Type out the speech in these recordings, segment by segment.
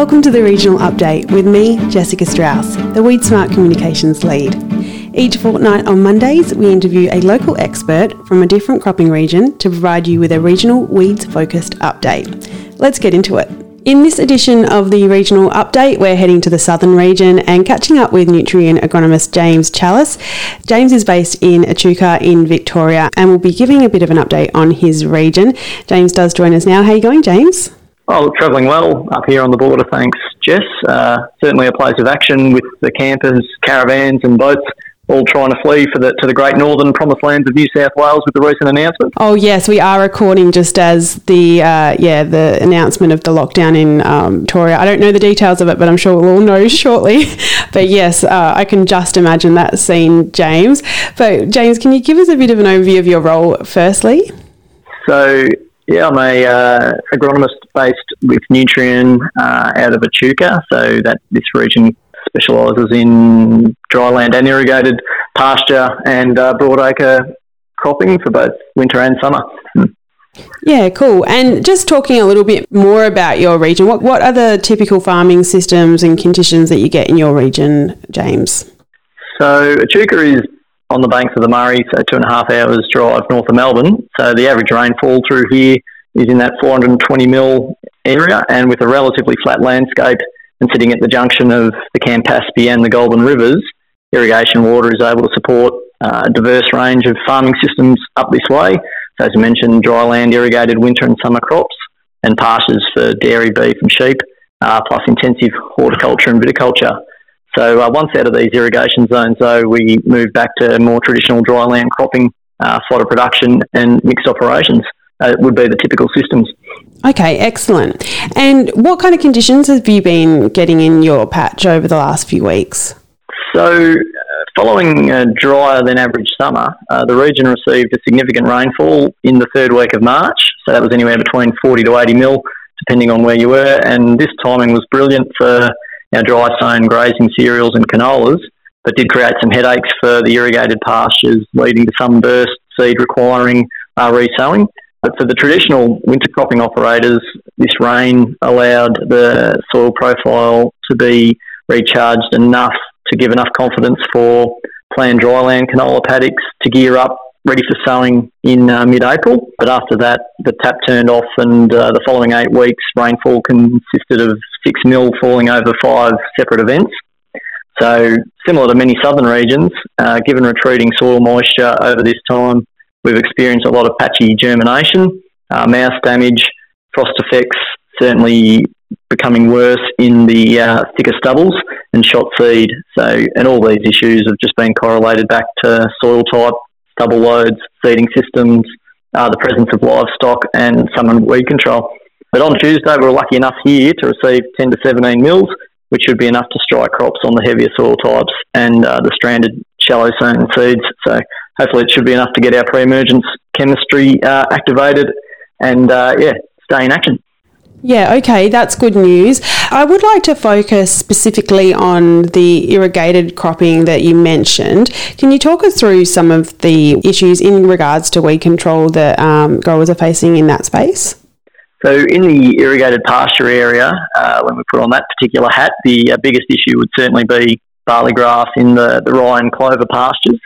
Welcome to the Regional Update with me, Jessica Strauss, the Weed Smart Communications lead. Each fortnight on Mondays, we interview a local expert from a different cropping region to provide you with a regional weeds focused update. Let's get into it. In this edition of the regional update, we're heading to the southern region and catching up with Nutrien agronomist James Challis. James is based in Echuca in Victoria and will be giving a bit of an update on his region. James does join us now. How are you going, James? Oh, travelling well up here on the border, thanks, Jess. Uh, certainly a place of action with the campers, caravans, and boats all trying to flee for the to the great northern promised lands of New South Wales with the recent announcement. Oh yes, we are recording just as the uh, yeah the announcement of the lockdown in um, Victoria. I don't know the details of it, but I'm sure we'll all know shortly. but yes, uh, I can just imagine that scene, James. But James, can you give us a bit of an overview of your role, firstly? So yeah, I'm a uh, agronomist based with Nutrien uh, out of Echuca. So that this region specialises in dryland and irrigated pasture and uh, broadacre cropping for both winter and summer. Hmm. Yeah, cool. And just talking a little bit more about your region, what, what are the typical farming systems and conditions that you get in your region, James? So, Echuca is on the banks of the Murray, so two and a half hours drive north of Melbourne. So, the average rainfall through here is in that 420 mil area, and with a relatively flat landscape, and sitting at the junction of the Campaspe and the Goulburn rivers, irrigation water is able to support uh, a diverse range of farming systems up this way. So as I mentioned, dry land irrigated winter and summer crops and pastures for dairy, beef and sheep, uh, plus intensive horticulture and viticulture. So uh, once out of these irrigation zones, though, we move back to more traditional dry land cropping, uh, fodder production and mixed operations. Uh, would be the typical systems. Okay, excellent. And what kind of conditions have you been getting in your patch over the last few weeks? So, uh, following a drier than average summer, uh, the region received a significant rainfall in the third week of March. So, that was anywhere between 40 to 80 mil, depending on where you were. And this timing was brilliant for our dry sown grazing cereals and canolas, but did create some headaches for the irrigated pastures, leading to some burst seed requiring uh, resowing. But for the traditional winter cropping operators, this rain allowed the soil profile to be recharged enough to give enough confidence for planned dryland canola paddocks to gear up ready for sowing in uh, mid-April. But after that, the tap turned off, and uh, the following eight weeks, rainfall consisted of six mil falling over five separate events. So, similar to many southern regions, uh, given retreating soil moisture over this time, We've experienced a lot of patchy germination, uh, mouse damage, frost effects certainly becoming worse in the uh, thicker stubbles and shot seed. So, and all these issues have just been correlated back to soil type, stubble loads, seeding systems, uh, the presence of livestock, and some weed control. But on Tuesday, we were lucky enough here to receive 10 to 17 mils, which would be enough to strike crops on the heavier soil types and uh, the stranded shallow sown seeds. So hopefully it should be enough to get our pre-emergence chemistry uh, activated and uh, yeah, stay in action. Yeah, okay, that's good news. I would like to focus specifically on the irrigated cropping that you mentioned. Can you talk us through some of the issues in regards to weed control that um, growers are facing in that space? So, in the irrigated pasture area, uh, when we put on that particular hat, the uh, biggest issue would certainly be barley grass in the, the rye and clover pastures.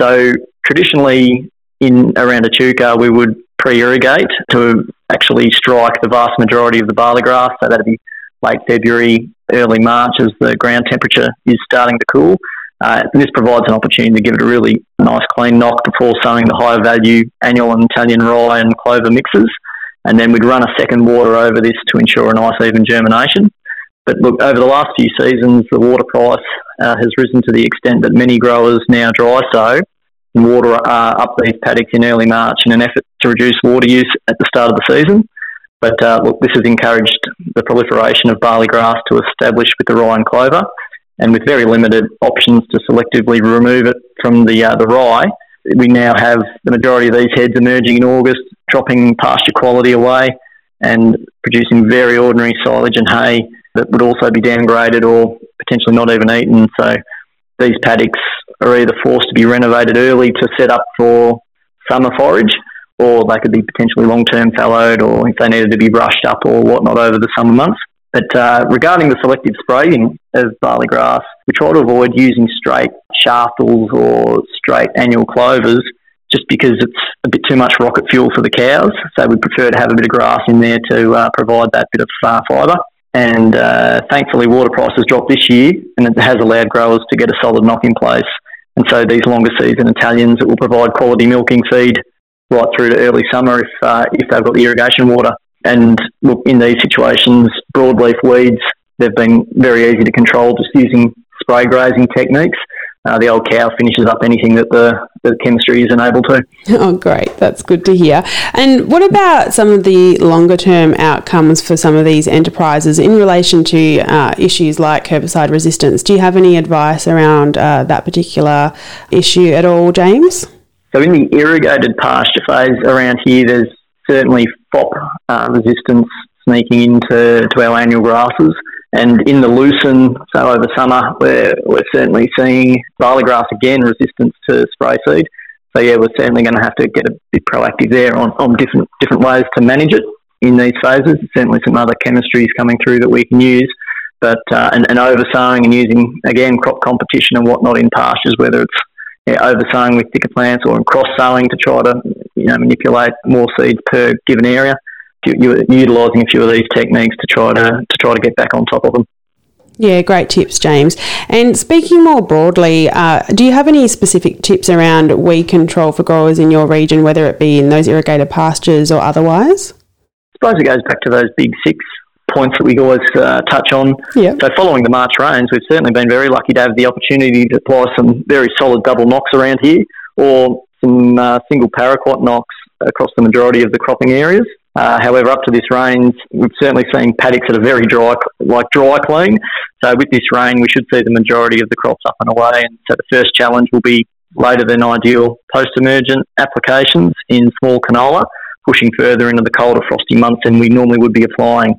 So traditionally in around Echuca, we would pre-irrigate to actually strike the vast majority of the barley grass. So that'd be late February, early March as the ground temperature is starting to cool. Uh, this provides an opportunity to give it a really nice clean knock before sowing the higher value annual and Italian rye and clover mixes. And then we'd run a second water over this to ensure a nice even germination. But look, over the last few seasons, the water price uh, has risen to the extent that many growers now dry sow water uh, up these paddocks in early March in an effort to reduce water use at the start of the season. But uh, look, this has encouraged the proliferation of barley grass to establish with the rye and clover, and with very limited options to selectively remove it from the uh, the rye. We now have the majority of these heads emerging in August, dropping pasture quality away and producing very ordinary silage and hay that would also be downgraded or potentially not even eaten. So these paddocks are either forced to be renovated early to set up for summer forage, or they could be potentially long term fallowed, or if they needed to be brushed up or whatnot over the summer months. But uh, regarding the selective spraying of barley grass, we try to avoid using straight shaftals or straight annual clovers just because it's a bit too much rocket fuel for the cows. So we prefer to have a bit of grass in there to uh, provide that bit of uh, fibre. And uh, thankfully, water prices dropped this year, and it has allowed growers to get a solid knock in place. And so these longer season Italians will provide quality milking feed right through to early summer if uh, if they've got the irrigation water. And look, in these situations, broadleaf weeds they've been very easy to control just using spray grazing techniques uh, the old cow finishes up anything that the, the chemistry isn't able to. Oh, great. That's good to hear. And what about some of the longer term outcomes for some of these enterprises in relation to uh, issues like herbicide resistance? Do you have any advice around uh, that particular issue at all, James? So, in the irrigated pasture phase around here, there's certainly FOP uh, resistance sneaking into to our annual grasses. And in the lucerne, so over summer, we're, we're certainly seeing barley grass again resistance to spray seed. So yeah, we're certainly going to have to get a bit proactive there on, on different different ways to manage it in these phases. There's certainly some other chemistries coming through that we can use, but uh, and, and over sowing and using again crop competition and whatnot in pastures, whether it's yeah, over sowing with thicker plants or in cross sowing to try to you know manipulate more seeds per given area you're utilising a few of these techniques to try to to try to get back on top of them. Yeah, great tips, James. And speaking more broadly, uh, do you have any specific tips around weed control for growers in your region, whether it be in those irrigated pastures or otherwise? I suppose it goes back to those big six points that we always uh, touch on. Yeah. So, following the March rains, we've certainly been very lucky to have the opportunity to apply some very solid double knocks around here, or some uh, single paraquat knocks across the majority of the cropping areas. Uh, however, up to this rain, we've certainly seen paddocks that are very dry, like dry clean. So with this rain, we should see the majority of the crops up and away. And so the first challenge will be later than ideal post-emergent applications in small canola, pushing further into the colder, frosty months than we normally would be applying.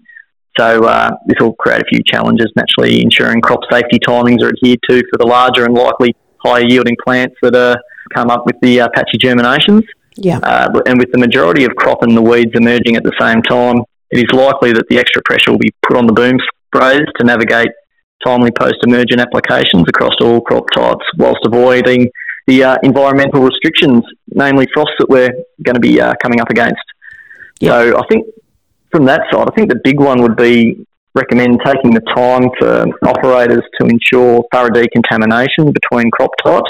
So uh, this will create a few challenges, naturally ensuring crop safety timings are adhered to for the larger and likely higher yielding plants that uh, come up with the uh, patchy germinations. Yeah. Uh, and with the majority of crop and the weeds emerging at the same time, it is likely that the extra pressure will be put on the boom sprays to navigate timely post-emergent applications across all crop types whilst avoiding the uh, environmental restrictions, namely frost that we're going to be uh, coming up against. Yeah. So I think from that side, I think the big one would be recommend taking the time for operators to ensure thorough decontamination between crop types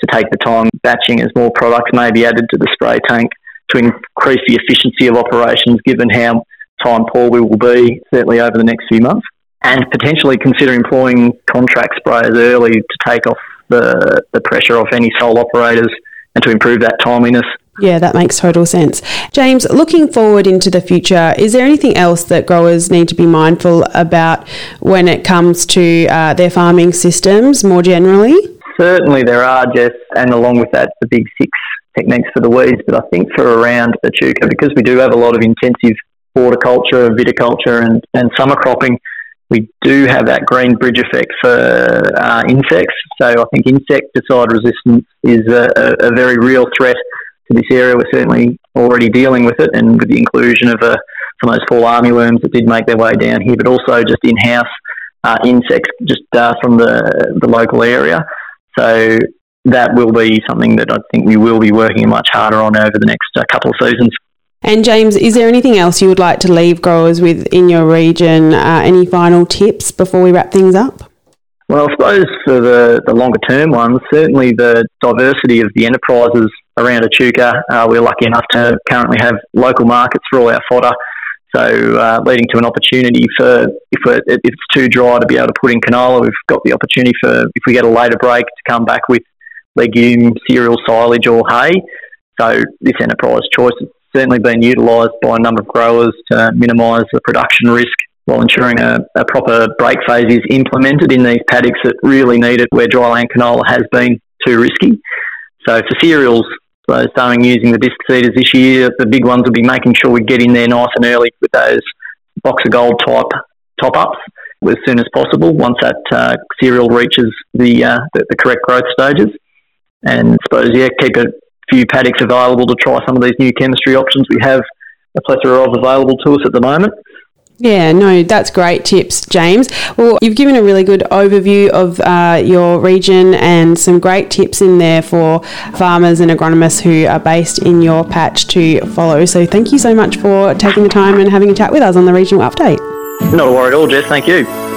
to take the time batching as more products may be added to the spray tank to increase the efficiency of operations given how time poor we will be, certainly over the next few months. And potentially consider employing contract sprayers early to take off the, the pressure off any sole operators and to improve that timeliness. Yeah, that makes total sense. James, looking forward into the future, is there anything else that growers need to be mindful about when it comes to uh, their farming systems more generally? Certainly there are, Jess, and along with that, the big six techniques for the weeds. But I think for around Echuca, because we do have a lot of intensive horticulture, viticulture, and, and summer cropping, we do have that green bridge effect for uh, insects. So I think insecticide resistance is a, a, a, very real threat to this area. We're certainly already dealing with it, and with the inclusion of uh, some of those fall armyworms that did make their way down here, but also just in-house uh, insects just uh, from the the local area. So that will be something that I think we will be working much harder on over the next uh, couple of seasons. And James, is there anything else you would like to leave growers with in your region? Uh, any final tips before we wrap things up? Well, I suppose for the, the longer term ones, certainly the diversity of the enterprises around Echuca. Uh, we're lucky enough to currently have local markets for all our fodder so, uh, leading to an opportunity for if, it's too dry to be able to put in canola, we've got the opportunity for if we get a later break to come back with legume, cereal, silage, or hay. So, this enterprise choice has certainly been utilised by a number of growers to minimise the production risk while ensuring a, a, proper break phase is implemented in these paddocks that really need it where dryland canola has been too risky. So, for cereals, so starting using the disc seeders this year, the big ones will be making sure we get in there nice and early with those Boxer Gold type top ups as soon as possible once that uh, cereal reaches the, uh, the, the correct growth stages. And I suppose yeah, keep a few paddocks available to try some of these new chemistry options we have a plethora of available to us at the moment. Yeah, no, that's great tips, James. Well, you've given a really good overview of uh, your region and some great tips in there for farmers and agronomists who are based in your patch to follow. So, thank you so much for taking the time and having a chat with us on the regional update. Not a worry at all, Jess. Thank you.